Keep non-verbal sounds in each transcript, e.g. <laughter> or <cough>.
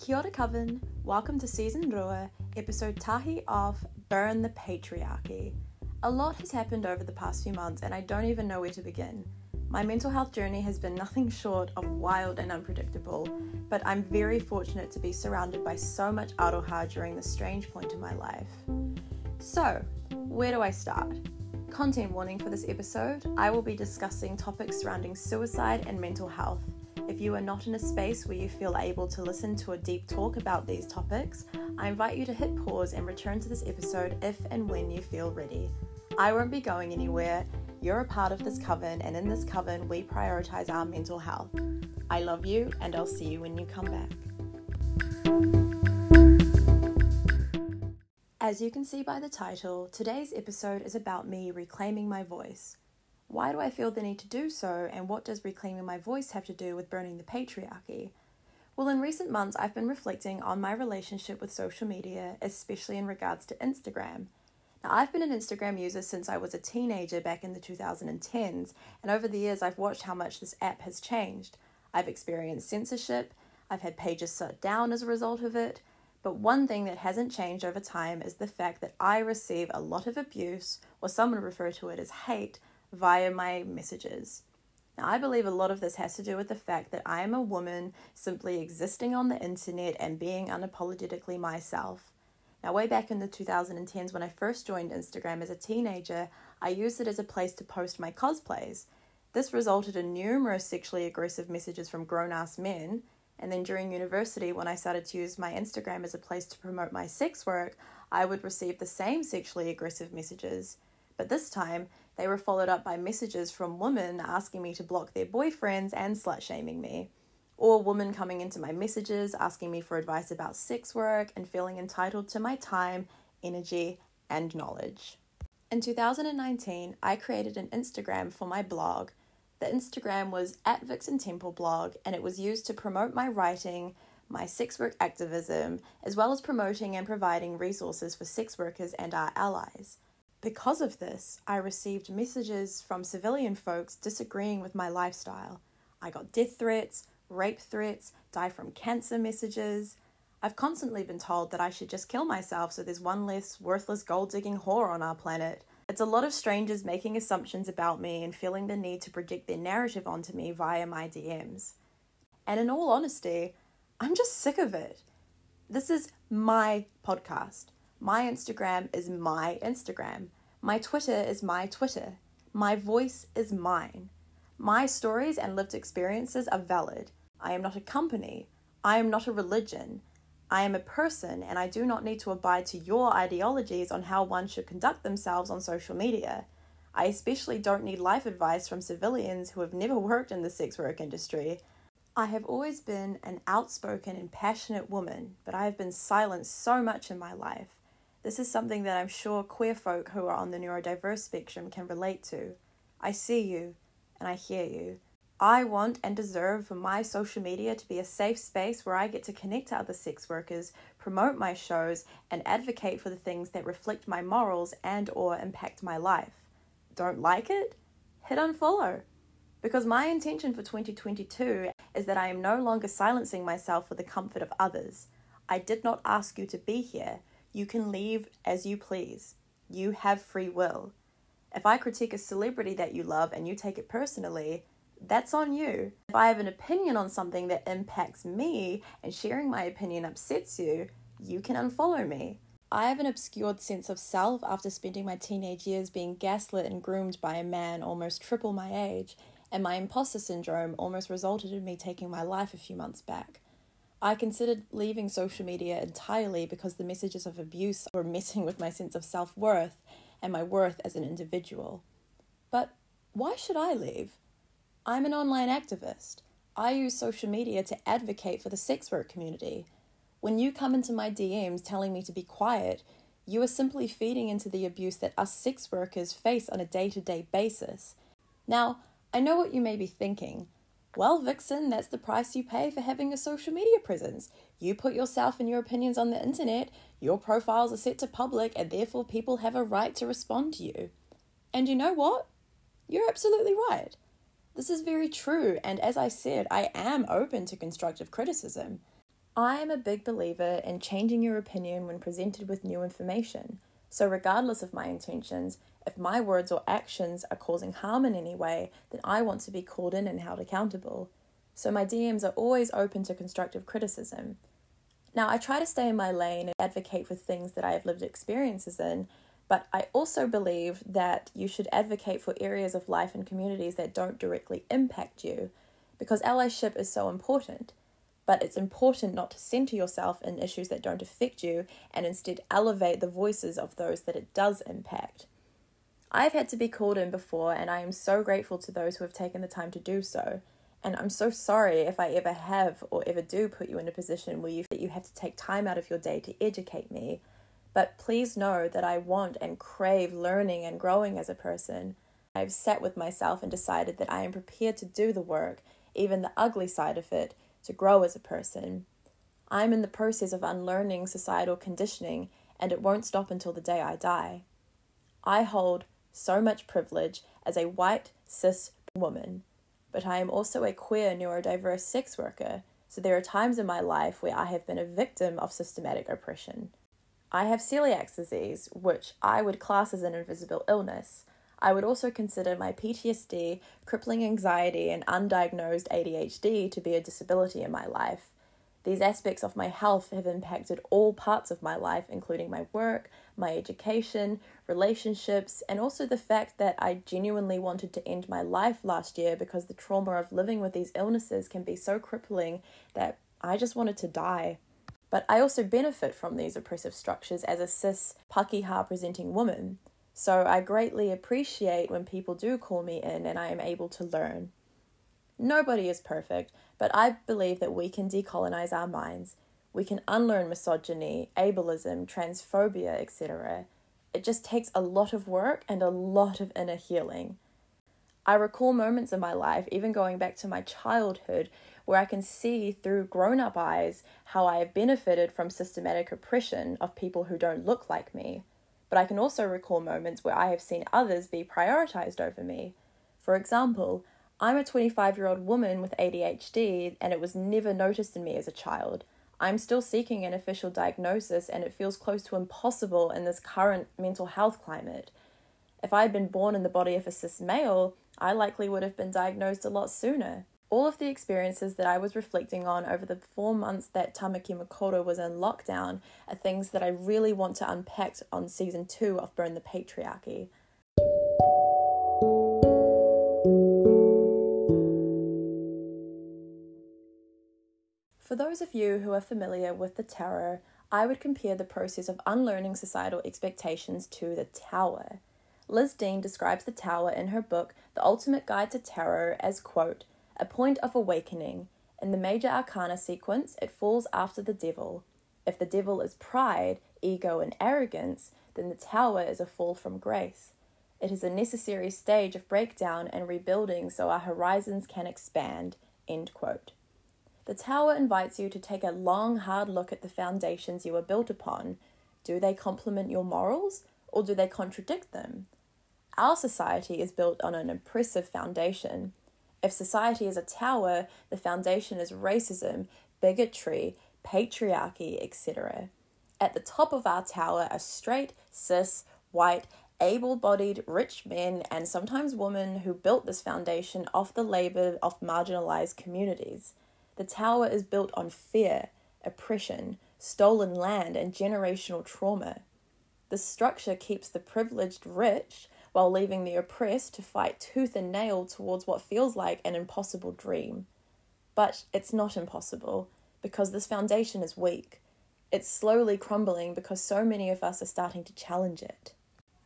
Kia ora Coven, welcome to Season Rua, episode Tahi of Burn the Patriarchy. A lot has happened over the past few months and I don't even know where to begin. My mental health journey has been nothing short of wild and unpredictable, but I'm very fortunate to be surrounded by so much aroha during this strange point in my life. So, where do I start? Content warning for this episode I will be discussing topics surrounding suicide and mental health. If you are not in a space where you feel able to listen to a deep talk about these topics, I invite you to hit pause and return to this episode if and when you feel ready. I won't be going anywhere. You're a part of this coven, and in this coven, we prioritize our mental health. I love you, and I'll see you when you come back. As you can see by the title, today's episode is about me reclaiming my voice. Why do I feel the need to do so, and what does reclaiming my voice have to do with burning the patriarchy? Well, in recent months, I've been reflecting on my relationship with social media, especially in regards to Instagram. Now, I've been an Instagram user since I was a teenager back in the 2010s, and over the years, I've watched how much this app has changed. I've experienced censorship, I've had pages shut down as a result of it, but one thing that hasn't changed over time is the fact that I receive a lot of abuse, or some would refer to it as hate, via my messages. Now, I believe a lot of this has to do with the fact that I am a woman simply existing on the internet and being unapologetically myself. Now, way back in the 2010s, when I first joined Instagram as a teenager, I used it as a place to post my cosplays. This resulted in numerous sexually aggressive messages from grown ass men. And then during university, when I started to use my Instagram as a place to promote my sex work, I would receive the same sexually aggressive messages. But this time, they were followed up by messages from women asking me to block their boyfriends and slut shaming me. Or women coming into my messages asking me for advice about sex work and feeling entitled to my time, energy, and knowledge. In 2019, I created an Instagram for my blog. The Instagram was at Vixen Temple blog and it was used to promote my writing, my sex work activism, as well as promoting and providing resources for sex workers and our allies. Because of this, I received messages from civilian folks disagreeing with my lifestyle. I got death threats, rape threats, die from cancer messages. I've constantly been told that I should just kill myself so there's one less worthless gold digging whore on our planet. It's a lot of strangers making assumptions about me and feeling the need to project their narrative onto me via my DMs. And in all honesty, I'm just sick of it. This is my podcast. My Instagram is my Instagram. My Twitter is my Twitter. My voice is mine. My stories and lived experiences are valid. I am not a company. I am not a religion. I am a person and I do not need to abide to your ideologies on how one should conduct themselves on social media. I especially don't need life advice from civilians who have never worked in the sex work industry. I have always been an outspoken and passionate woman, but I have been silenced so much in my life. This is something that I'm sure queer folk who are on the neurodiverse spectrum can relate to. I see you and I hear you. I want and deserve for my social media to be a safe space where I get to connect to other sex workers, promote my shows, and advocate for the things that reflect my morals and or impact my life. Don't like it? Hit unfollow. Because my intention for 2022 is that I am no longer silencing myself for the comfort of others. I did not ask you to be here. You can leave as you please. You have free will. If I critique a celebrity that you love and you take it personally, that's on you. If I have an opinion on something that impacts me and sharing my opinion upsets you, you can unfollow me. I have an obscured sense of self after spending my teenage years being gaslit and groomed by a man almost triple my age, and my imposter syndrome almost resulted in me taking my life a few months back. I considered leaving social media entirely because the messages of abuse were messing with my sense of self worth and my worth as an individual. But why should I leave? I'm an online activist. I use social media to advocate for the sex work community. When you come into my DMs telling me to be quiet, you are simply feeding into the abuse that us sex workers face on a day to day basis. Now, I know what you may be thinking. Well, Vixen, that's the price you pay for having a social media presence. You put yourself and your opinions on the internet, your profiles are set to public, and therefore people have a right to respond to you. And you know what? You're absolutely right. This is very true, and as I said, I am open to constructive criticism. I am a big believer in changing your opinion when presented with new information. So, regardless of my intentions, if my words or actions are causing harm in any way, then I want to be called in and held accountable. So, my DMs are always open to constructive criticism. Now, I try to stay in my lane and advocate for things that I have lived experiences in, but I also believe that you should advocate for areas of life and communities that don't directly impact you because allyship is so important. But it's important not to center yourself in issues that don't affect you and instead elevate the voices of those that it does impact. I've had to be called in before, and I am so grateful to those who have taken the time to do so. And I'm so sorry if I ever have or ever do put you in a position where you that you have to take time out of your day to educate me. But please know that I want and crave learning and growing as a person. I've sat with myself and decided that I am prepared to do the work, even the ugly side of it, to grow as a person. I'm in the process of unlearning societal conditioning, and it won't stop until the day I die. I hold so much privilege as a white, cis woman but I am also a queer neurodiverse sex worker, so there are times in my life where I have been a victim of systematic oppression. I have celiac disease, which I would class as an invisible illness. I would also consider my PTSD, crippling anxiety, and undiagnosed ADHD to be a disability in my life. These aspects of my health have impacted all parts of my life, including my work, my education, relationships, and also the fact that I genuinely wanted to end my life last year because the trauma of living with these illnesses can be so crippling that I just wanted to die. But I also benefit from these oppressive structures as a cis, Pakeha presenting woman. So I greatly appreciate when people do call me in and I am able to learn. Nobody is perfect, but I believe that we can decolonize our minds. We can unlearn misogyny, ableism, transphobia, etc. It just takes a lot of work and a lot of inner healing. I recall moments in my life, even going back to my childhood, where I can see through grown up eyes how I have benefited from systematic oppression of people who don't look like me. But I can also recall moments where I have seen others be prioritized over me. For example, I'm a 25 year old woman with ADHD, and it was never noticed in me as a child. I'm still seeking an official diagnosis, and it feels close to impossible in this current mental health climate. If I had been born in the body of a cis male, I likely would have been diagnosed a lot sooner. All of the experiences that I was reflecting on over the four months that Tamaki Makaurau was in lockdown are things that I really want to unpack on season two of Burn the Patriarchy. For those of you who are familiar with the tarot, I would compare the process of unlearning societal expectations to the tower. Liz Dean describes the tower in her book, The Ultimate Guide to Tarot, as quote, a point of awakening. In the major arcana sequence, it falls after the devil. If the devil is pride, ego, and arrogance, then the tower is a fall from grace. It is a necessary stage of breakdown and rebuilding so our horizons can expand. End quote. The tower invites you to take a long, hard look at the foundations you are built upon. Do they complement your morals or do they contradict them? Our society is built on an oppressive foundation. If society is a tower, the foundation is racism, bigotry, patriarchy, etc. At the top of our tower are straight, cis, white, able bodied rich men and sometimes women who built this foundation off the labor of marginalized communities. The tower is built on fear, oppression, stolen land, and generational trauma. The structure keeps the privileged rich while leaving the oppressed to fight tooth and nail towards what feels like an impossible dream. But it's not impossible because this foundation is weak. It's slowly crumbling because so many of us are starting to challenge it.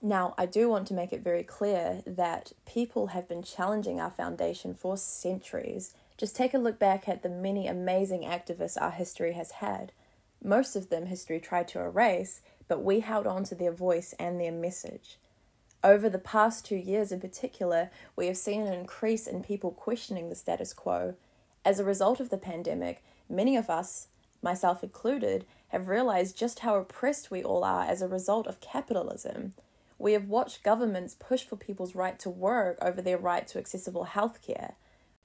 Now, I do want to make it very clear that people have been challenging our foundation for centuries just take a look back at the many amazing activists our history has had. Most of them history tried to erase, but we held on to their voice and their message. Over the past two years in particular, we have seen an increase in people questioning the status quo. As a result of the pandemic, many of us, myself included, have realized just how oppressed we all are as a result of capitalism. We have watched governments push for people's right to work over their right to accessible healthcare.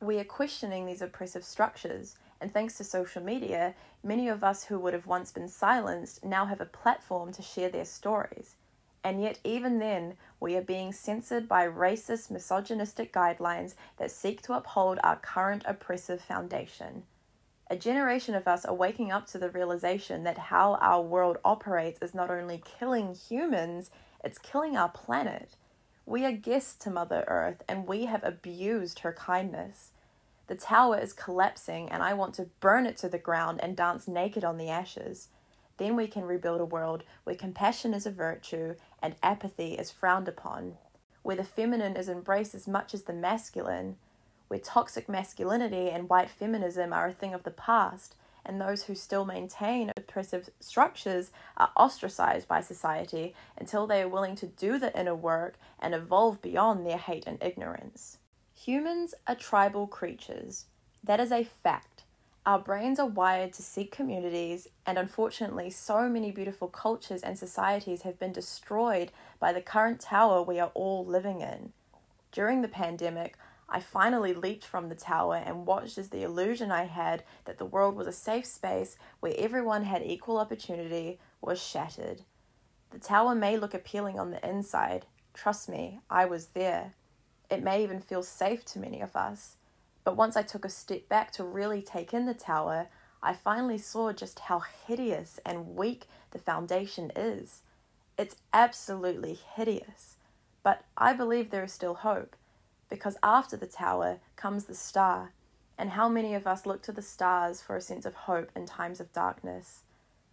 We are questioning these oppressive structures, And thanks to social media, many of us who would have once been silenced now have a platform to share their stories. And yet, even then, we are being censored by racist, misogynistic guidelines that seek to uphold our current oppressive foundation. A generation of us are waking up to the realization that how our world operates is not only killing humans, it's killing our planet. We are guests to Mother Earth and we have abused her kindness. The tower is collapsing and I want to burn it to the ground and dance naked on the ashes. Then we can rebuild a world where compassion is a virtue and apathy is frowned upon, where the feminine is embraced as much as the masculine, where toxic masculinity and white feminism are a thing of the past, and those who still maintain oppressive structures are ostracized by society until they are willing to do the inner work and evolve beyond their hate and ignorance. Humans are tribal creatures. That is a fact. Our brains are wired to seek communities, and unfortunately, so many beautiful cultures and societies have been destroyed by the current tower we are all living in. During the pandemic, I finally leaped from the tower and watched as the illusion I had that the world was a safe space where everyone had equal opportunity was shattered. The tower may look appealing on the inside. Trust me, I was there. It may even feel safe to many of us. But once I took a step back to really take in the tower, I finally saw just how hideous and weak the foundation is. It's absolutely hideous. But I believe there is still hope because after the tower comes the star, and how many of us look to the stars for a sense of hope in times of darkness?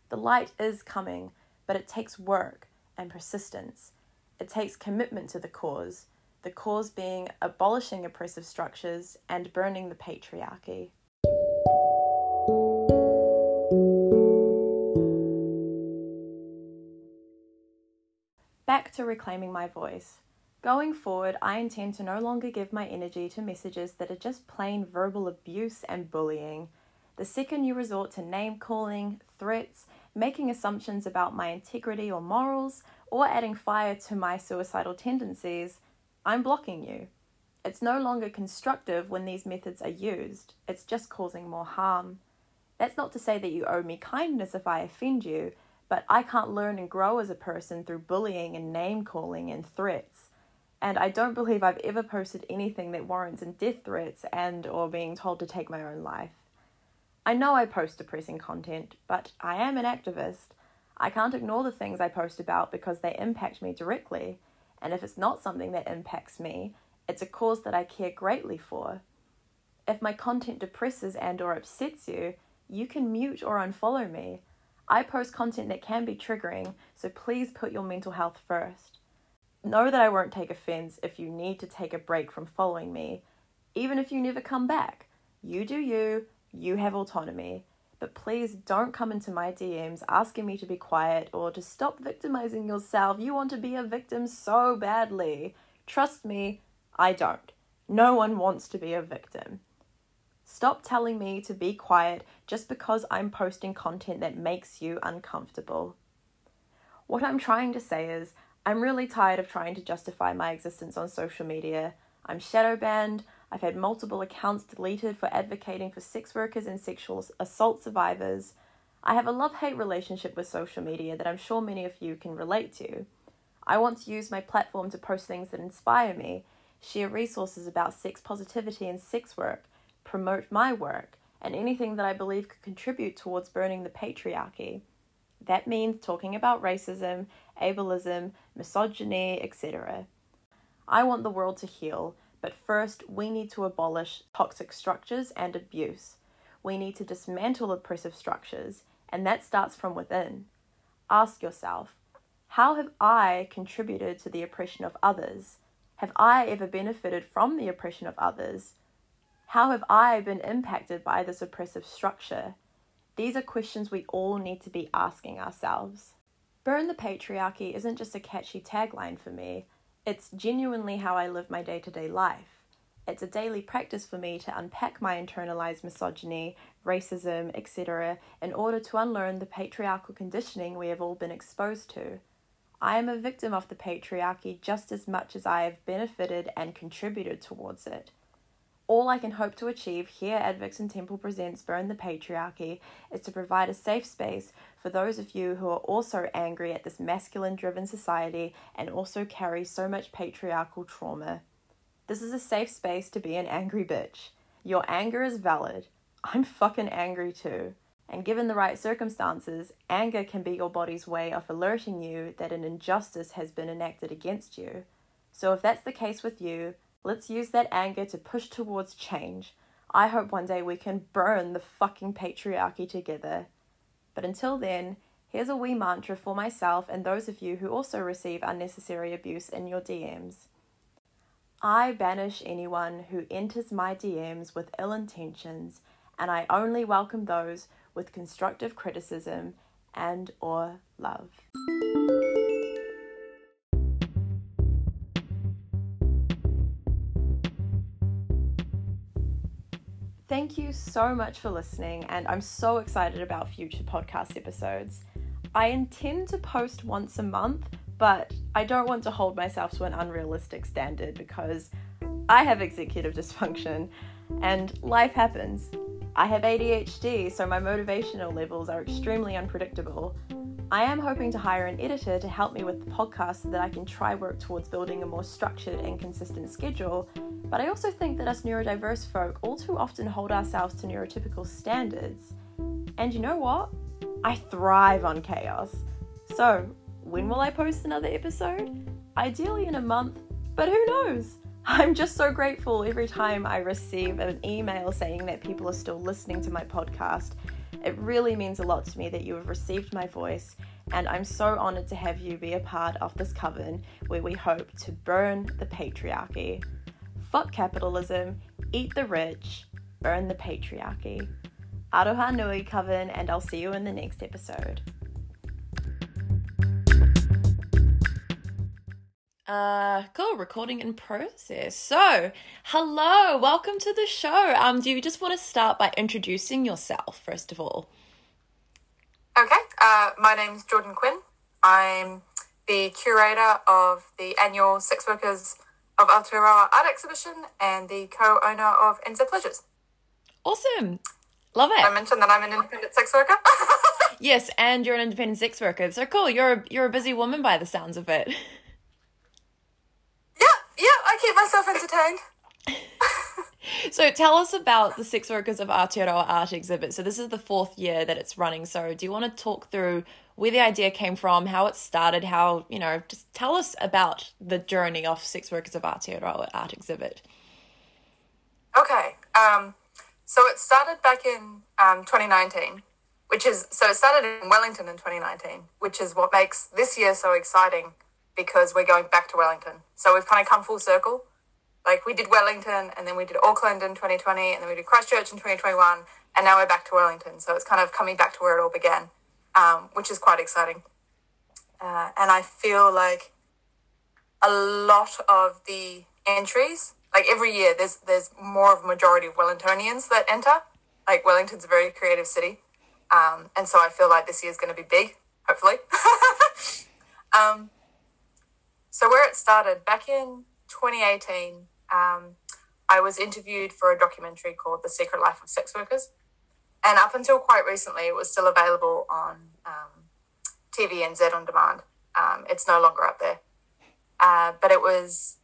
The light is coming, but it takes work and persistence. It takes commitment to the cause, the cause being abolishing oppressive structures and burning the patriarchy. Back to reclaiming my voice. Going forward, I intend to no longer give my energy to messages that are just plain verbal abuse and bullying. The second you resort to name calling, threats, making assumptions about my integrity or morals, or adding fire to my suicidal tendencies, I'm blocking you. It's no longer constructive when these methods are used, it's just causing more harm. That's not to say that you owe me kindness if I offend you, but I can't learn and grow as a person through bullying and name calling and threats and I don't believe I've ever posted anything that warrants in death threats and or being told to take my own life. I know I post depressing content, but I am an activist. I can't ignore the things I post about because they impact me directly, and if it's not something that impacts me, it's a cause that I care greatly for. If my content depresses and or upsets you, you can mute or unfollow me. I post content that can be triggering, so please put your mental health first. Know that I won't take offense if you need to take a break from following me, even if you never come back. You do you, you have autonomy. But please don't come into my DMs asking me to be quiet or to stop victimizing yourself. You want to be a victim so badly. Trust me, I don't. No one wants to be a victim. Stop telling me to be quiet just because I'm posting content that makes you uncomfortable. What I'm trying to say is, I'm really tired of trying to justify my existence on social media. I'm shadow banned. I've had multiple accounts deleted for advocating for sex workers and sexual assault survivors. I have a love hate relationship with social media that I'm sure many of you can relate to. I want to use my platform to post things that inspire me, share resources about sex positivity and sex work, promote my work, and anything that I believe could contribute towards burning the patriarchy. That means talking about racism, ableism, misogyny, etc. I want the world to heal, but first we need to abolish toxic structures and abuse. We need to dismantle oppressive structures, and that starts from within. Ask yourself how have I contributed to the oppression of others? Have I ever benefited from the oppression of others? How have I been impacted by this oppressive structure? These are questions we all need to be asking ourselves. Burn the patriarchy isn't just a catchy tagline for me, it's genuinely how I live my day to day life. It's a daily practice for me to unpack my internalized misogyny, racism, etc., in order to unlearn the patriarchal conditioning we have all been exposed to. I am a victim of the patriarchy just as much as I have benefited and contributed towards it. All I can hope to achieve here at Vixen Temple Presents Burn the Patriarchy is to provide a safe space for those of you who are also angry at this masculine driven society and also carry so much patriarchal trauma. This is a safe space to be an angry bitch. Your anger is valid. I'm fucking angry too. And given the right circumstances, anger can be your body's way of alerting you that an injustice has been enacted against you. So, if that's the case with you, let's use that anger to push towards change. I hope one day we can burn the fucking patriarchy together. But until then, here's a wee mantra for myself and those of you who also receive unnecessary abuse in your DMs. I banish anyone who enters my DMs with ill intentions, and I only welcome those with constructive criticism and or love. Thank you so much for listening, and I'm so excited about future podcast episodes. I intend to post once a month, but I don't want to hold myself to an unrealistic standard because I have executive dysfunction and life happens. I have ADHD, so my motivational levels are extremely unpredictable. I am hoping to hire an editor to help me with the podcast so that I can try work towards building a more structured and consistent schedule. But I also think that us neurodiverse folk all too often hold ourselves to neurotypical standards. And you know what? I thrive on chaos. So, when will I post another episode? Ideally in a month, but who knows? I'm just so grateful every time I receive an email saying that people are still listening to my podcast. It really means a lot to me that you have received my voice, and I'm so honored to have you be a part of this coven where we hope to burn the patriarchy. Fuck capitalism, eat the rich, burn the patriarchy. Aroha nui coven, and I'll see you in the next episode. Uh, cool. Recording in process. So, hello, welcome to the show. Um, do you just want to start by introducing yourself first of all? Okay. Uh, my name's Jordan Quinn. I'm the curator of the annual Sex Workers of Aotearoa art exhibition and the co-owner of NZ Pleasures. Awesome. Love it. I mentioned that I'm an independent sex worker. <laughs> yes, and you're an independent sex worker. So cool. You're a, you're a busy woman by the sounds of it. Yeah, yeah, I keep myself entertained. <laughs> so tell us about the Sex Workers of Aotearoa art exhibit. So this is the fourth year that it's running. So do you want to talk through where the idea came from, how it started, how, you know, just tell us about the journey of Sex Workers of Aotearoa art exhibit. Okay. Um, so it started back in um, 2019, which is, so it started in Wellington in 2019, which is what makes this year so exciting because we're going back to Wellington. So we've kind of come full circle. Like we did Wellington and then we did Auckland in 2020 and then we did Christchurch in 2021 and now we're back to Wellington. So it's kind of coming back to where it all began, um, which is quite exciting. Uh, and I feel like a lot of the entries, like every year, there's there's more of a majority of Wellingtonians that enter. Like Wellington's a very creative city, um, and so I feel like this year's going to be big. Hopefully. <laughs> um, so, where it started back in 2018, um, I was interviewed for a documentary called The Secret Life of Sex Workers. And up until quite recently, it was still available on um, TVNZ on demand. Um, it's no longer up there. Uh, but it was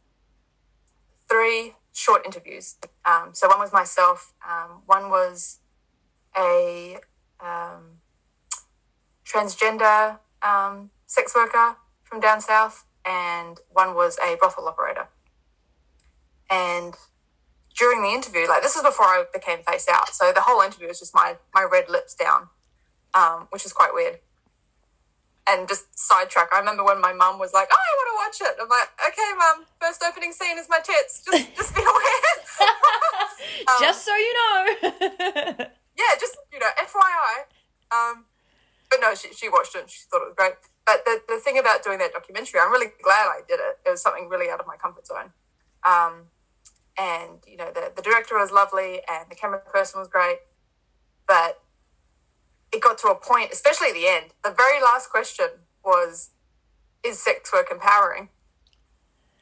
three short interviews. Um, so one was myself, um, one was a um, transgender um, sex worker from down south, and one was a brothel operator. And during the interview, like this is before I became face out, so the whole interview was just my my red lips down, um, which is quite weird. And just sidetrack, I remember when my mum was like, "Oh, I want to watch it." I'm like, "Okay, mum, first opening scene is my tits. Just just be aware." <laughs> um, just so you know. <laughs> yeah, just you know, FYI. Um, but no, she she watched it and she thought it was great. But the, the thing about doing that documentary, I'm really glad I did it. It was something really out of my comfort zone. Um, and, you know, the, the director was lovely and the camera person was great. But it got to a point, especially at the end, the very last question was, is sex work empowering?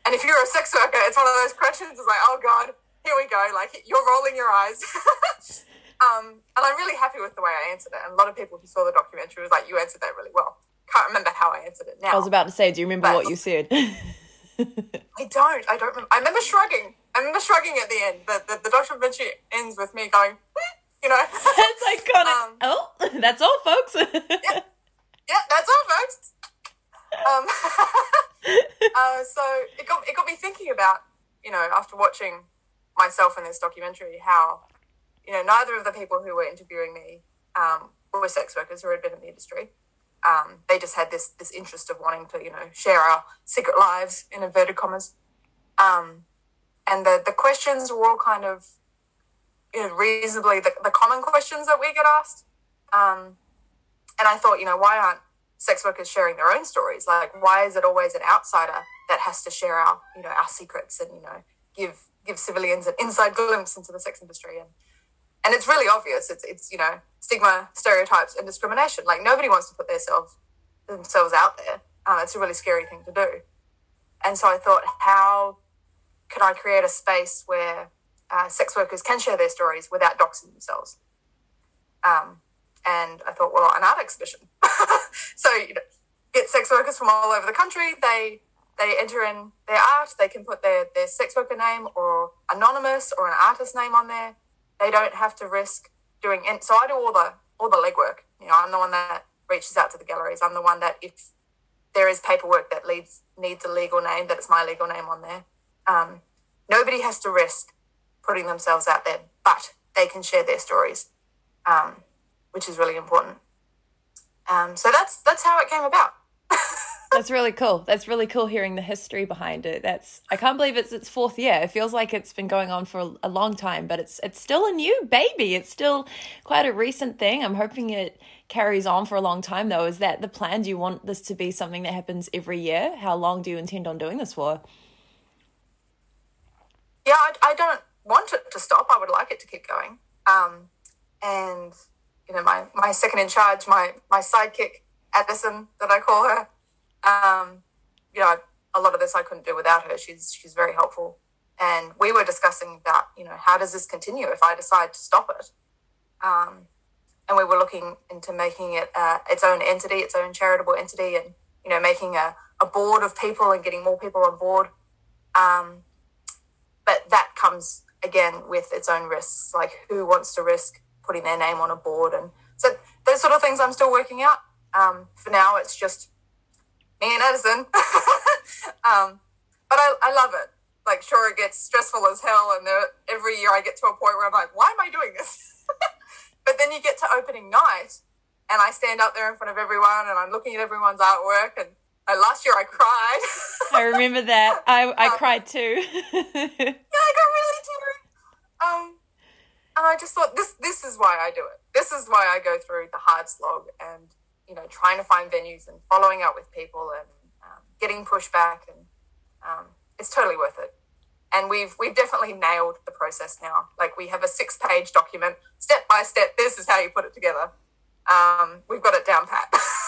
And if you're a sex worker, it's one of those questions. It's like, oh God, here we go. Like you're rolling your eyes. <laughs> um, and I'm really happy with the way I answered it. And a lot of people who saw the documentary was like, you answered that really well. Can't remember how I answered it now. I was about to say, do you remember but, what you said? <laughs> I don't. I don't remember. I remember shrugging. I remember shrugging at the end. The, the, the documentary ends with me going, you know. <laughs> That's iconic. Um, oh, <laughs> that's all, folks. <laughs> yeah. yeah, that's all, folks. Um, uh, so it got it got me thinking about you know after watching myself in this documentary how you know neither of the people who were interviewing me um, were sex workers who had been in the industry. Um, they just had this this interest of wanting to you know share our secret lives in inverted commas. Um, and the the questions were all kind of you know reasonably the, the common questions that we get asked. Um, and I thought, you know, why aren't sex workers sharing their own stories? Like, why is it always an outsider that has to share our, you know, our secrets and you know, give give civilians an inside glimpse into the sex industry? And and it's really obvious. It's it's you know, stigma, stereotypes, and discrimination. Like nobody wants to put themselves themselves out there. Um, it's a really scary thing to do. And so I thought, how can I create a space where uh, sex workers can share their stories without doxing themselves? Um, and I thought, well, an art exhibition. <laughs> so you know, get sex workers from all over the country. They they enter in their art. They can put their their sex worker name or anonymous or an artist name on there. They don't have to risk doing. And so I do all the all the legwork. You know, I'm the one that reaches out to the galleries. I'm the one that if there is paperwork that leads needs a legal name, that it's my legal name on there. Um, nobody has to risk putting themselves out there, but they can share their stories. Um, which is really important. Um, so that's that's how it came about. <laughs> that's really cool. That's really cool hearing the history behind it. That's I can't believe it's its fourth year. It feels like it's been going on for a, long time, but it's it's still a new baby. It's still quite a recent thing. I'm hoping it carries on for a long time though. Is that the plan? Do you want this to be something that happens every year? How long do you intend on doing this for? Yeah, I, I don't want it to stop. I would like it to keep going. Um, and you know, my, my second in charge, my, my sidekick, Addison, that I call her. Um, you know, a lot of this I couldn't do without her. She's, she's very helpful. And we were discussing about, you know, how does this continue if I decide to stop it? Um, and we were looking into making it uh, its own entity, its own charitable entity, and you know, making a, a board of people and getting more people on board. Um, that comes again with its own risks. Like, who wants to risk putting their name on a board. And so those sort of things I'm still working out. Um, for now, it's just me and Edison. <laughs> um, but I, I love it. Like, sure, it gets stressful as hell. And there, every year I get to a point where I'm like, why am I doing this? <laughs> but then you get to opening night and I stand up there in front of everyone and I'm looking at everyone's artwork and uh, last year I cried. I remember that. I, I um, cried too. <laughs> yeah, I got really teary. Um, and I just thought this this is why I do it. This is why I go through the hard slog and you know trying to find venues and following up with people and um, getting pushback and um, it's totally worth it. And we've we've definitely nailed the process now. Like we have a six page document, step by step. This is how you put it together. Um, we've got it down pat. <laughs>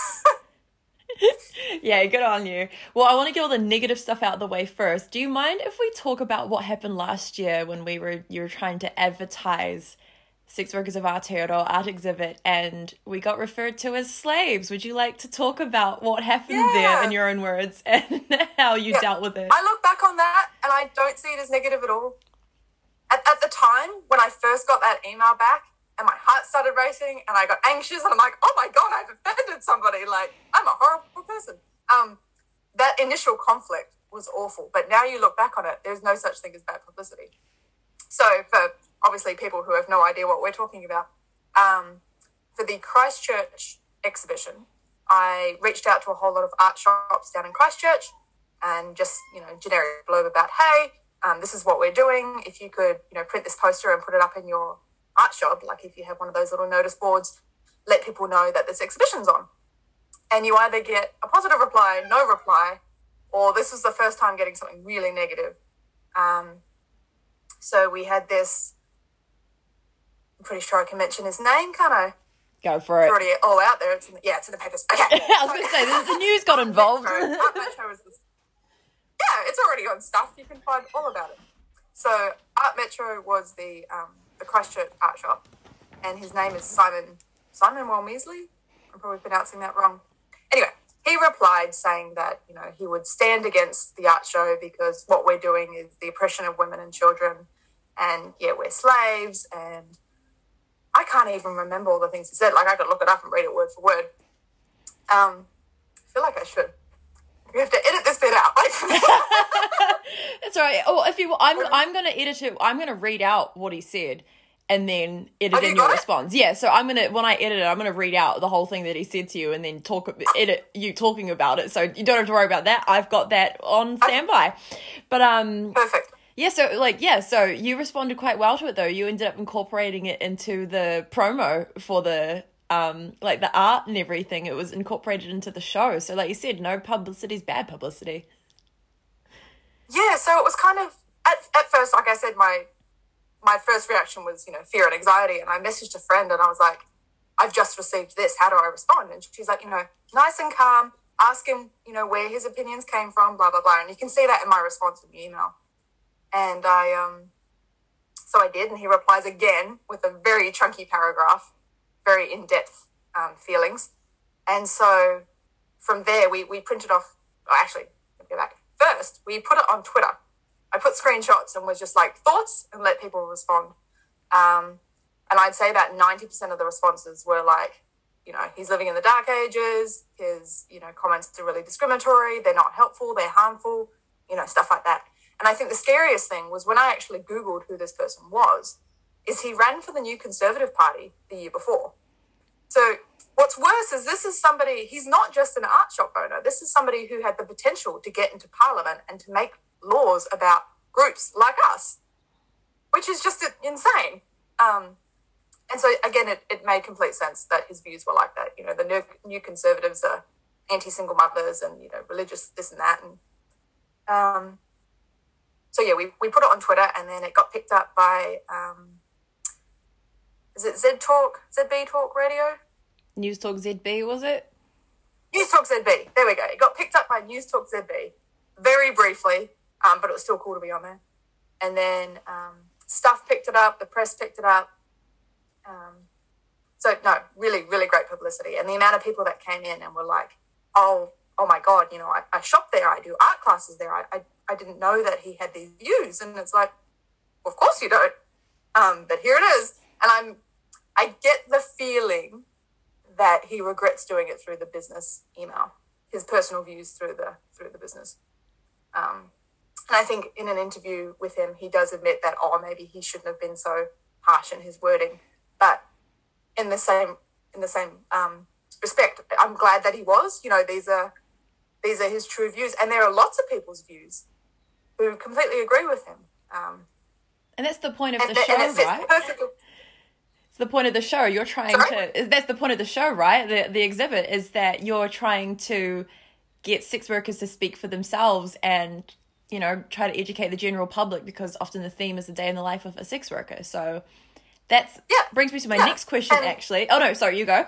<laughs> yeah, good on you. Well, I want to get all the negative stuff out of the way first. Do you mind if we talk about what happened last year when we were you were trying to advertise Sex Workers of Aotearoa art exhibit and we got referred to as slaves? Would you like to talk about what happened yeah. there in your own words <laughs> and how you yeah. dealt with it? I look back on that and I don't see it as negative at all. At, at the time when I first got that email back, and my heart started racing and I got anxious and I'm like, oh my God, I've offended somebody. Like, I'm a horrible person. Um, that initial conflict was awful. But now you look back on it, there's no such thing as bad publicity. So, for obviously people who have no idea what we're talking about, um, for the Christchurch exhibition, I reached out to a whole lot of art shops down in Christchurch and just, you know, generic blurb about, hey, um, this is what we're doing. If you could, you know, print this poster and put it up in your art shop, like if you have one of those little notice boards, let people know that this exhibition's on. And you either get a positive reply, no reply, or this was the first time getting something really negative. Um, so we had this. I'm pretty sure I can mention his name, can't I? Go for it. It's already all out there. It's in the, yeah, it's in the papers. Okay. <laughs> I was going to say the, the, news got <laughs> involved. yeah, it's already on stuff. You can find all about it. So Art Metro was the um, the Christchurch art shop, and his name is Simon Simon Walmesley. I'm probably pronouncing that wrong. Anyway, he replied saying that you know he would stand against the art show because what we're doing is the oppression of women and children, and yeah, we're slaves. And I can't even remember all the things he said. Like I could look it up and read it word for word. Um, I feel like I should. We have to edit this bit out. <laughs> That's all right. Oh, if you, I'm, I'm gonna edit it. I'm gonna read out what he said, and then edit Oh, you in your got it? response. Yeah. So I'm gonna when I edit it, I'm gonna read out the whole thing that he said to you, and then talk edit you talking about it. So you don't have to worry about that. I've got that on standby. But um, Perfect. yeah. So like yeah. So you responded quite well to it though. You ended up incorporating it into the promo for the um like the art and everything. It was incorporated into the show. So like you said, no publicity is bad publicity. Yeah, so it was kind of at, at first, like I said, my my first reaction was, you know, fear and anxiety. And I messaged a friend and I was like, I've just received this. How do I respond? And she's like, you know, nice and calm, ask him, you know, where his opinions came from, blah, blah, blah. And you can see that in my response in the email. And I um so I did, and he replies again with a very chunky paragraph, very in-depth um, feelings. And so from there we we printed off oh, actually, let me go back. First, we put it on Twitter. I put screenshots and was just like thoughts and let people respond. Um, and I'd say about 90% of the responses were like, you know, he's living in the dark ages. His, you know, comments are really discriminatory. They're not helpful. They're harmful, you know, stuff like that. And I think the scariest thing was when I actually Googled who this person was, is he ran for the New Conservative Party the year before. So what's worse is this is somebody, he's not just an art shop owner. This is somebody who had the potential to get into parliament and to make laws about groups like us, which is just insane. Um, and so again, it, it made complete sense that his views were like that. You know, the new, new conservatives are anti-single mothers and, you know, religious this and that. And um, so yeah, we, we put it on Twitter and then it got picked up by, um, is it Z Talk, ZB Talk Radio? News Talk ZB was it? News Talk ZB. There we go. It got picked up by News Talk ZB very briefly, um, but it was still cool to be on there. And then um, Stuff picked it up, the press picked it up. Um, so no, really, really great publicity. And the amount of people that came in and were like, "Oh, oh my god, you know, I, I shop there, I do art classes there. I, I, I didn't know that he had these views." And it's like, well, of course you don't. Um, but here it is, and I'm, I get the feeling that he regrets doing it through the business email, his personal views through the through the business. Um, and I think in an interview with him, he does admit that oh, maybe he shouldn't have been so harsh in his wording. But in the same in the same um, respect, I'm glad that he was. You know, these are these are his true views, and there are lots of people's views who completely agree with him. Um, And that's the point of the th- and show, right? perfectly. It's the point of the show. You're trying Sorry? to. That's the point of the show, right? The the exhibit is that you're trying to get sex workers to speak for themselves and you know try to educate the general public because often the theme is the day in the life of a sex worker. So that's Yeah, brings me to my yeah. next question. And- actually, oh no, sorry, you go.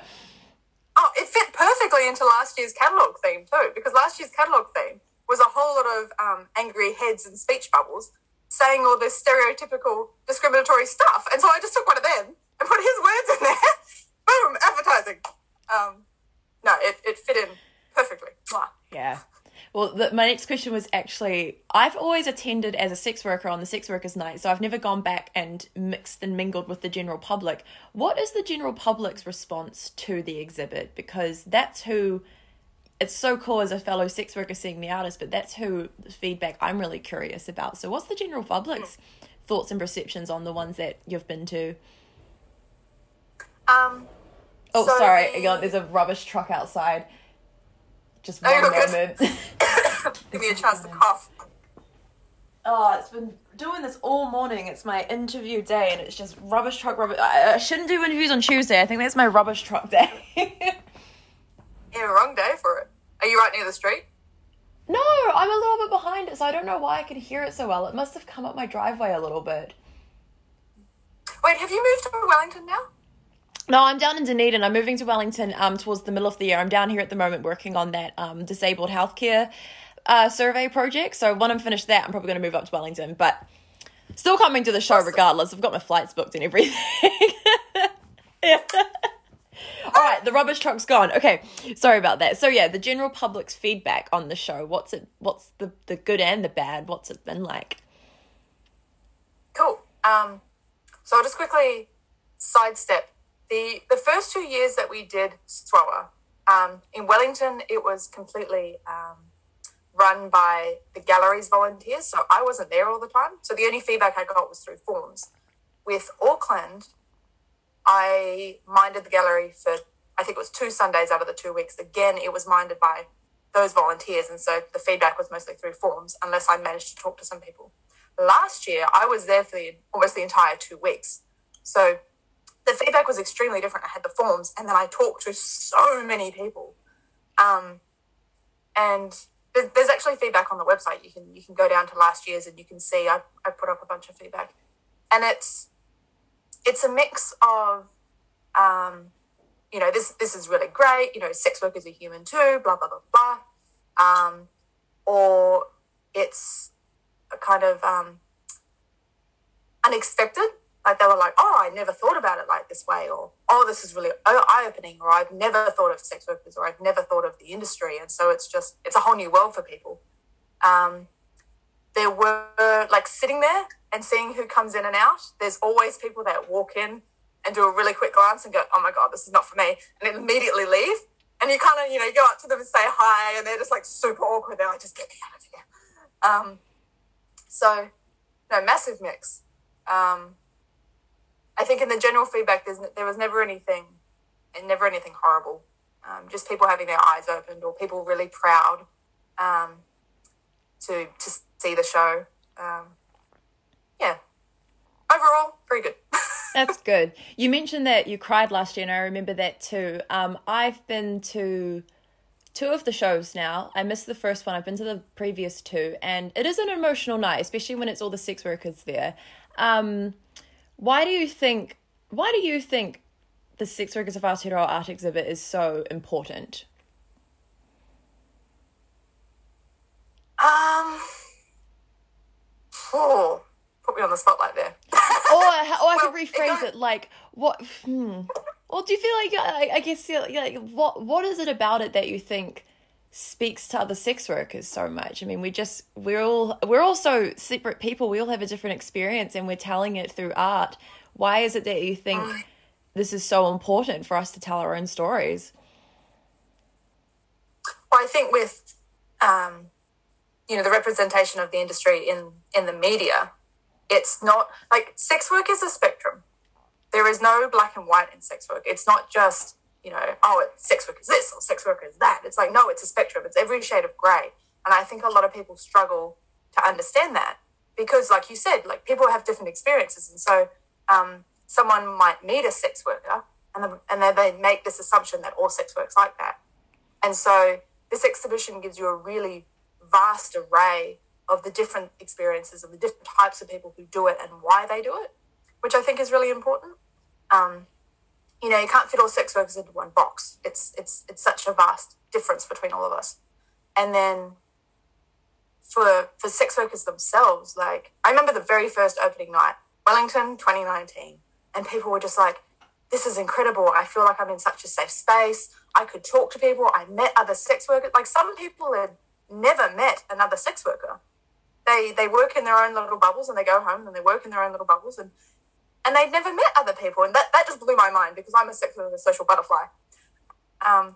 Oh, it fit perfectly into last year's catalogue theme too, because last year's catalogue theme was a whole lot of um, angry heads and speech bubbles saying all this stereotypical discriminatory stuff, and so I just took one of them <laughs> put his words in there. <laughs> Boom, advertising. Um, no, it, it fit in perfectly. Mwah. Yeah. Well, the, my next question was actually I've always attended as a sex worker on the sex workers' night, so I've never gone back and mixed and mingled with the general public. What is the general public's response to the exhibit? Because that's who it's so cool as a fellow sex worker seeing the artist, but that's who the feedback I'm really curious about. So, what's the general public's thoughts and perceptions on the ones that you've been to? Um, Oh, So sorry, the- hang there's a rubbish truck outside. Just Oh, one moment. <laughs> give me a chance to cough. Oh, it's been doing this all morning. It's my interview day, and it's just rubbish truck rubbish. I, I shouldn't do interviews on Tuesday. I think that's my rubbish truck day. <laughs> Yeah, wrong day for it. Are you right near the street? no, I'm a little bit behind it, so I don't know why I can hear it so well. It must have come up my driveway a little bit. Wait, have you moved to Wellington now? No, I'm down in Dunedin. I'm moving to Wellington um, towards the middle of the year. I'm down here at the moment working on that um, disabled healthcare uh, survey project. So when I'm finished that, I'm probably going to move up to Wellington. But Still coming to the show regardless. I've got my flights booked and everything. yeah. <laughs> All right, the rubbish truck's gone. Okay, sorry about that. So yeah, the general public's feedback on the show. What's it? What's the the good and the bad? What's it been like? Cool. Um, so I'll just quickly sidestep the the first two years that we did Thrower um, in Wellington. It was completely um, run by the gallery's volunteers, so I wasn't there all the time. So the only feedback I got was through forms. With Auckland, I minded the gallery for I think it was two Sundays out of the two weeks. Again, it was minded by those volunteers, and so the feedback was mostly through forms, unless I managed to talk to some people. Last year, I was there for the, almost the entire two weeks, so the feedback was extremely different. I had the forms, and then I talked to so many people, um, and there's actually feedback on the website. You can you can go down to last year's, and you can see I I put up a bunch of feedback, and it's it's a mix of um, you know this this is really great. You know, sex workers are human too. Blah blah blah blah, um, or it's a kind of um, unexpected like they were like, oh, I never thought about it like this way, or oh, this is really eye opening, or I've never thought of sex workers, or I've never thought of the industry, and so it's just it's a whole new world for people. Um, there were like sitting there and seeing who comes in and out. There's always people that walk in and do a really quick glance and go, oh my god, this is not for me, and immediately leave. And you kind of you know go up to them and say hi, and they're just like super awkward. They're like, just get me out of here. Um, so no, massive mix. Um, I think in the general feedback, there's, there was never anything, and never anything horrible. Um, just people having their eyes opened, or people really proud um, to to see the show. Um, yeah, overall, very good. <laughs> That's good. You mentioned that you cried last year, and I remember that too. Um, I've been to two of the shows now. I missed the first one. I've been to the previous two, and it is an emotional night, especially when it's all the sex workers there. Um, why do you think? Why do you think the Sex Workers of Aotearoa art exhibit is so important? Um. Oh, put me on the spotlight there. <laughs> or, or I well, could rephrase it, it like what? Hmm. Well, do you feel like I, I guess like what what is it about it that you think speaks to other sex workers so much. I mean, we just we're all we're all so separate people. We all have a different experience, and we're telling it through art. Why is it that you think this is so important for us to tell our own stories? Well, I think with um, you know the representation of the industry in in the media, it's not like sex work is a spectrum. There is no black and white in sex work. It's not just you know, oh, sex work is this or sex worker is that. It's like, no, it's a spectrum. It's every shade of grey. And I think a lot of people struggle to understand that because, like you said, like people have different experiences. And so um, someone might meet a sex worker and, the, and then they make this assumption that all sex work's like that. And so this exhibition gives you a really vast array of the different experiences of the different types of people who do it and why they do it, which I think is really important. Um, you know, you can't fit all sex workers into one box. It's it's it's such a vast difference between all of us. And then for for sex workers themselves, like I remember the very first opening night, Wellington 2019, and people were just like, This is incredible. I feel like I'm in such a safe space. I could talk to people. I met other sex workers. Like some people had never met another sex worker. They they work in their own little bubbles and they go home and they work in their own little bubbles and and they'd never met other people, and that, that just blew my mind because I'm a sexual a social butterfly. Um,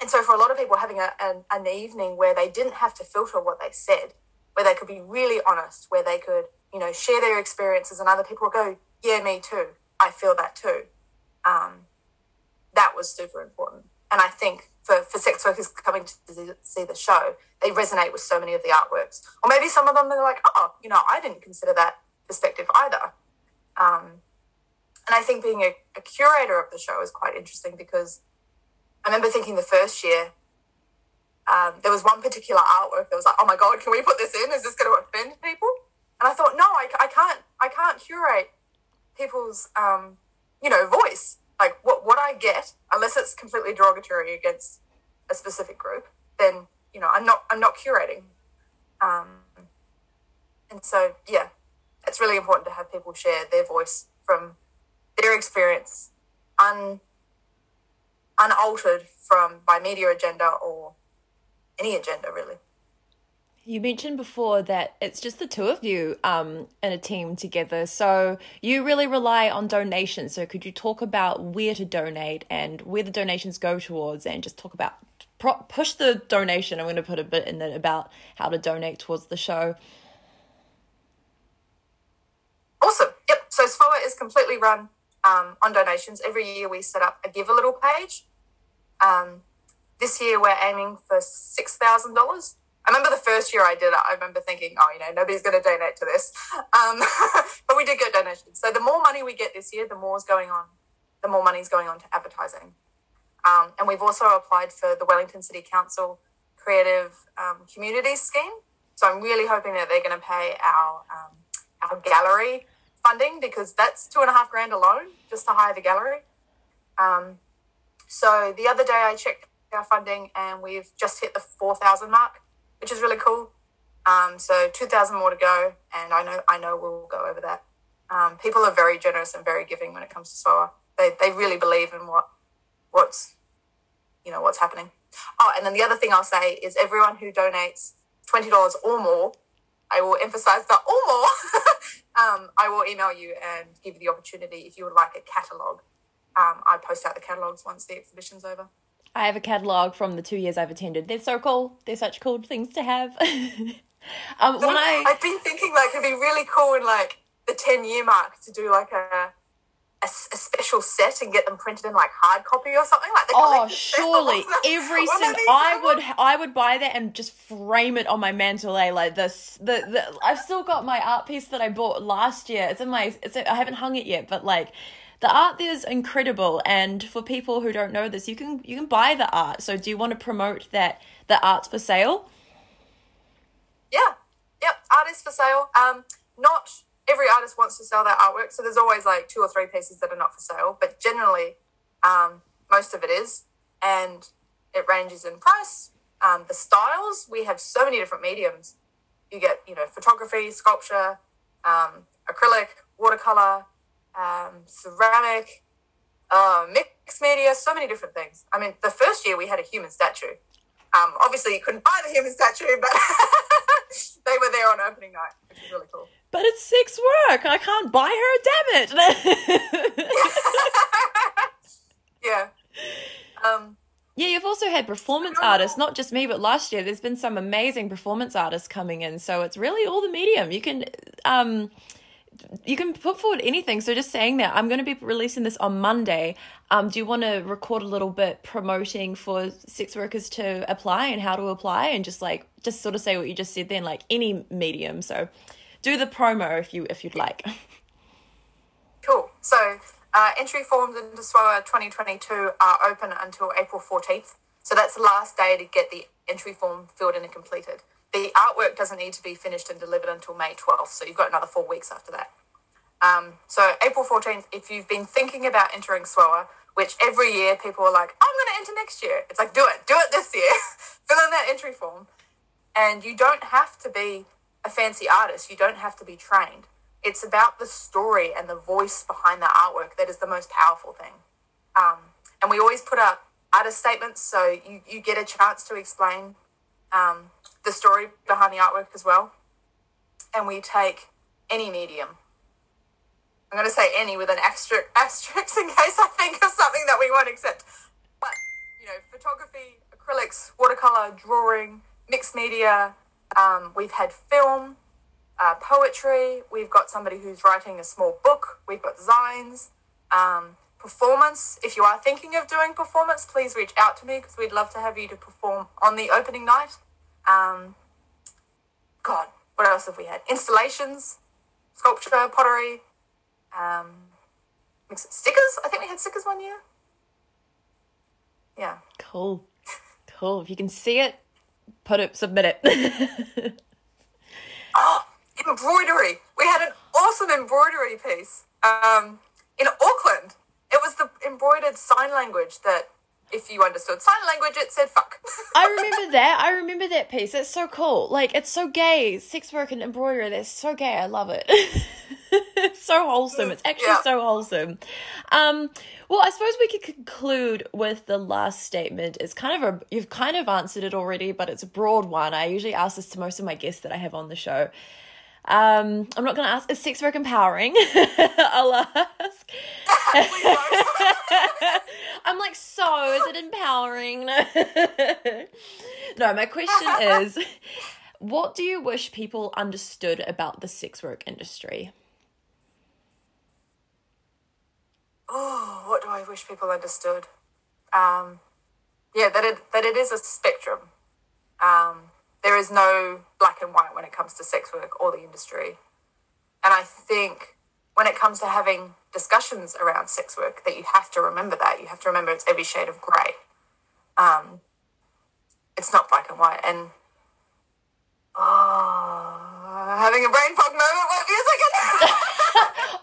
and so for a lot of people, having a, an, an evening where they didn't have to filter what they said, where they could be really honest, where they could, you know, share their experiences, and other people go, "Yeah, me too. I feel that too." Um, that was super important, and I think for, for sex workers coming to see the show, they resonate with so many of the artworks, or maybe some of them they're like, "Oh, you know, I didn't consider that perspective either." Um, and I think being a, a, curator of the show is quite interesting because I remember thinking the first year, um, there was one particular artwork that was like, oh my God, can we put this in? Is this going to offend people? And I thought, no, I, I can't, I can't curate people's, um, you know, voice. Like what, what I get, unless it's completely derogatory against a specific group, then, you know, I'm not, I'm not curating. Um, and so, yeah, it's really important to have people share their voice from their experience, un, unaltered from by media agenda or any agenda really. You mentioned before that it's just the two of you um, in a team together. So you really rely on donations. So could you talk about where to donate and where the donations go towards and just talk about push the donation. I'm going to put a bit in it about how to donate towards the show. Awesome. Yep. So SFOA is completely run um, on donations. Every year we set up a give a little page. Um, this year we're aiming for six thousand dollars. I remember the first year I did it, I remember thinking, oh, you know, nobody's going to donate to this. Um, <laughs> but we did get donations. So the more money we get this year, the more is going on, the more money is going on to advertising. Um, and we've also applied for the Wellington City Council Creative um, Communities Scheme. So I'm really hoping that they're going to pay our um, our gallery funding because that's two and a half grand alone just to hire the gallery. Um, so the other day I checked our funding and we've just hit the 4,000 mark which is really cool. Um, so 2,000 more to go, and I know I know we'll go over that. Um, people are very generous and very giving when it comes to SFOA. They they really believe in what what's you know what's happening. Oh, and then the other thing I'll say is everyone who donates twenty dollars or more, I will emphasize that or more. <laughs> um, I will email you and give you the opportunity if you would like a catalogue. Um, I post out the catalogues once the exhibition's over. I have a catalogue from the two years I've attended. They're so cool. They're such cool things to have. <laughs> um, when I I've been thinking like it'd be really cool in like the ten year mark to do like a a, a, special set and get them printed in like hard copy or something like <laughs> that. Oh, surely every single I would I would buy that and just frame it on my mantle. Eh? Like this, the, the I've still got my art piece that I bought last year. It's in my it's I haven't hung it yet, but like the art there is incredible and for people who don't know this you can you can buy the art so do you want to promote that the art's for sale yeah yep art is for sale um not every artist wants to sell their artwork so there's always like two or three pieces that are not for sale but generally um most of it is and it ranges in price um, the styles we have so many different mediums you get you know photography sculpture um, acrylic watercolor um, ceramic, uh, mixed media, so many different things. I mean, the first year we had a human statue. Um, obviously, you couldn't buy the human statue, but <laughs> they were there on opening night, which is really cool. But it's six work. I can't buy her. Damn it. <laughs> yeah. Um, yeah, you've also had performance artists, not just me, but last year there's been some amazing performance artists coming in. So it's really all the medium. You can um you can put forward anything. So just saying that I'm going to be releasing this on Monday. Um, do you want to record a little bit promoting for sex workers to apply and how to apply, and just like just sort of say what you just said then, like any medium. So do the promo if you if you'd like. <laughs> Cool. So uh, entry forms into SFOA 2022 are open until April 14th. So that's the last day to get the entry form filled in and completed the artwork doesn't need to be finished and delivered until May 12th. So you've got another four weeks after that. Um, so April 14th, if you've been thinking about entering SFOA, which every year people are like, I'm going to enter next year. It's like, do it, do it this year. <laughs> Fill in that entry form. And you don't have to be a fancy artist. You don't have to be trained. It's about the story and the voice behind the artwork that is the most powerful thing. Um, and we always put up artist statements so you, you get a chance to explain um, the story behind the artwork as well. And we take any medium. I'm going to say any with an asterisk, <laughs> asterisk in case I think of something that we won't accept. But, you know, photography, acrylics, watercolor, drawing, mixed media. Um, we've had film, uh, poetry. We've got somebody who's writing a small book. We've got zines. Um, performance. If you are thinking of doing performance, please reach out to me because we'd love to have you to perform on the opening night. Um, God, what else have we had? Installations, sculpture, pottery, um, stickers. I think we had stickers one year. Yeah. Cool. Cool. If you can see it, put it, submit it. <laughs> oh, embroidery. We had an awesome embroidery piece um, in Auckland. It was the embroidered sign language that if you understood sign language, it said fuck. <laughs> I remember that. I remember that piece. It's so cool. Like it's so gay. Sex work and embroidery. That's so gay. I love it. <laughs> it's <laughs> so wholesome. It's actually Yeah. so wholesome. Um, well, I suppose we could conclude with the last statement. It's kind of a you've kind of answered it already, but it's a broad one. I usually ask this to most of my guests that I have on the show. Um, I'm not going to ask. Is sex work empowering? <laughs> I'll ask. <laughs> I'm like, so is it empowering? no, my question is, what do you wish people understood about the sex work industry? Oh, what do I wish people understood? Um, yeah, that it that it is a spectrum. Um, there is no black and white when it comes to sex work or the industry, and I think when it comes to having discussions around sex work, that you have to remember that you have to remember it's every shade of grey. Um, it's not black and white, and oh, having a brain fog moment. Wait a second.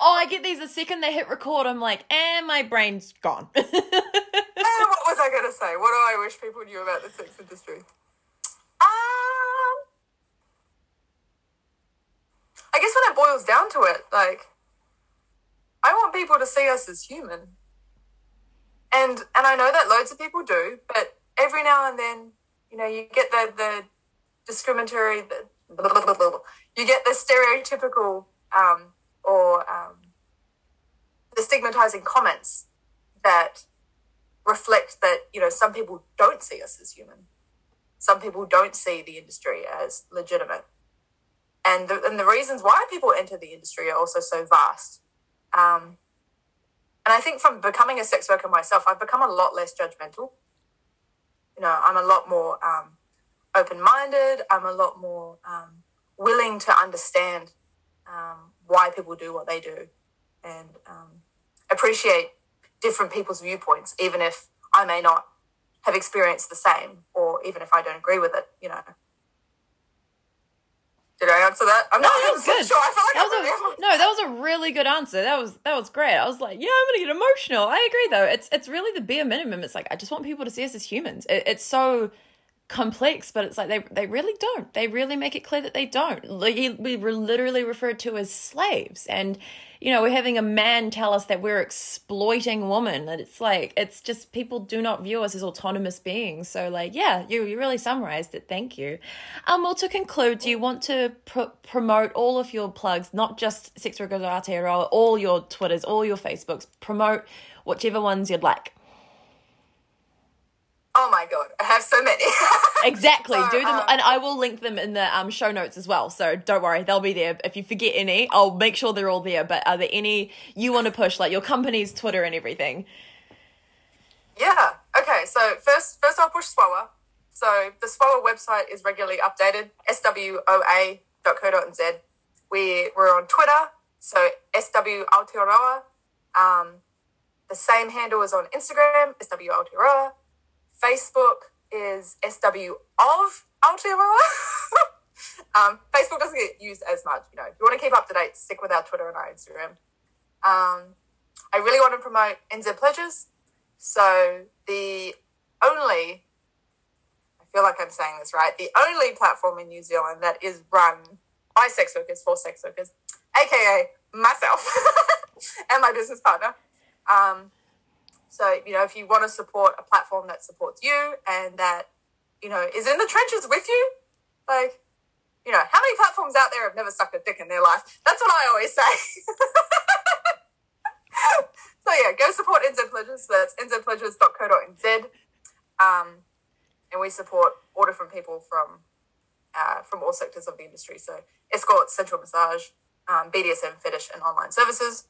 Oh, I get these the second they hit record, I'm like, and my brain's gone. <laughs> Uh, what was I going to say? What do I wish people knew about the sex industry? Um, I guess when it boils down to it, like, I want people to see us as human, and and I know that loads of people do, but every now and then, you know, you get the the discriminatory, the you get the stereotypical um, or um, the stigmatizing comments that reflect that you know some people don't see us as human. Some people don't see the industry as legitimate. And the, and the reasons why people enter the industry are also so vast. Um, and i think from becoming a sex worker myself i've become a lot less judgmental. You know i'm a lot more um, open-minded. I'm a lot more um, willing to understand um, why people do what they do. And um, appreciate different people's viewpoints, even if I may not have experienced the same, or even if I don't agree with it. You know. Did I answer that? I'm No, not that was good. sure. I feel like That I was a, no, that was a really good answer. That was that was great. I was like, yeah, I'm gonna get emotional. I agree though. It's it's really the bare minimum. It's like I just want people to see us as humans. It, it's so complex, but it's like they they really don't. They really make it clear that they don't. Like we were literally referred to as slaves, and you know we're having a man tell us that we're exploiting women. That it's like it's just people do not view us as autonomous beings. So like yeah, you you really summarized it. Thank you. Um, well to conclude, do you want to pr- promote all of your plugs, not just Sex Workers Aotearoa, all your Twitters, all your Facebooks, promote whichever ones you'd like. Oh my god, I have so many. <laughs> Exactly. So, Do them, um, and I will link them in the um, show notes as well. So don't worry, they'll be there. If you forget any, I'll make sure they're all there. But are there any you want to push, like your company's Twitter and everything? Yeah. Okay. So first, first I'll push SWOA. So the SWOA website is regularly updated. swoa.co.nz. We we're on Twitter. So SW Aotearoa. Um, the same handle is on Instagram. SW Aotearoa. Facebook is SW of Aotearoa. <laughs> um, Facebook doesn't get used as much. You know, if you want to keep up to date, stick with our Twitter and our Instagram. Um, I really want to promote NZ Pledges. So the only, I feel like I'm saying this right, the only platform in New Zealand that is run by sex workers for sex workers, aka myself <laughs> and my business partner. Um, so you know, if you want to support a platform that supports you and that you know is in the trenches with you, like you know, how many platforms out there have never sucked a dick in their life? That's what I always say. <laughs> so yeah, go support NZ Pledges. That's nzpledges.co.nz. Um, and we support all different people from uh, from all sectors of the industry. So escorts, sensual massage, um, BDSM, fetish, and online services.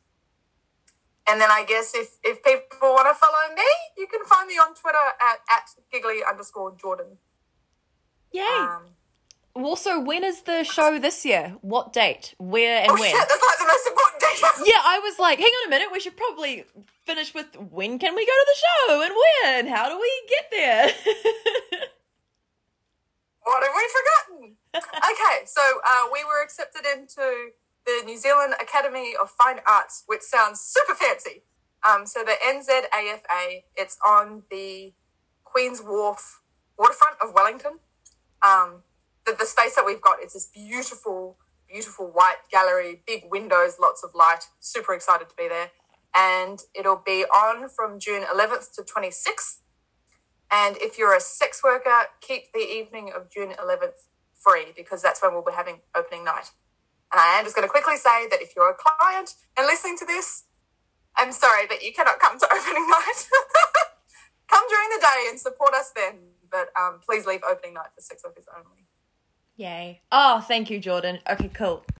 And then I guess if, if people want to follow me, you can find me on Twitter at, at giggly underscore Jordan. Yay! Um, also, when is the show this year? What date? Where and oh when? shit, that's like the most important date. <laughs> Yeah, I was like, hang on a minute. We should probably finish with when can we go to the show and when? How do we get there? <laughs> What have we forgotten? <laughs> okay, so uh, we were accepted into the New Zealand Academy of Fine Arts, which sounds super fancy. Um, so the NZAFA, it's on the Queen's Wharf waterfront of Wellington. Um, the, the space that we've got is this beautiful, beautiful white gallery, big windows, lots of light. Super excited to be there. And it'll be on from June 11th to 26th. And if you're a sex worker, keep the evening of June 11th free because that's when we'll be having opening night. And I am just going to quickly say that if you're a client and listening to this, I'm sorry, but you cannot come to <laughs> opening night. <laughs> come during the day and support us then. But um, please leave opening night for sex workers only. Yay. Oh, thank you, Jordan. Okay, cool.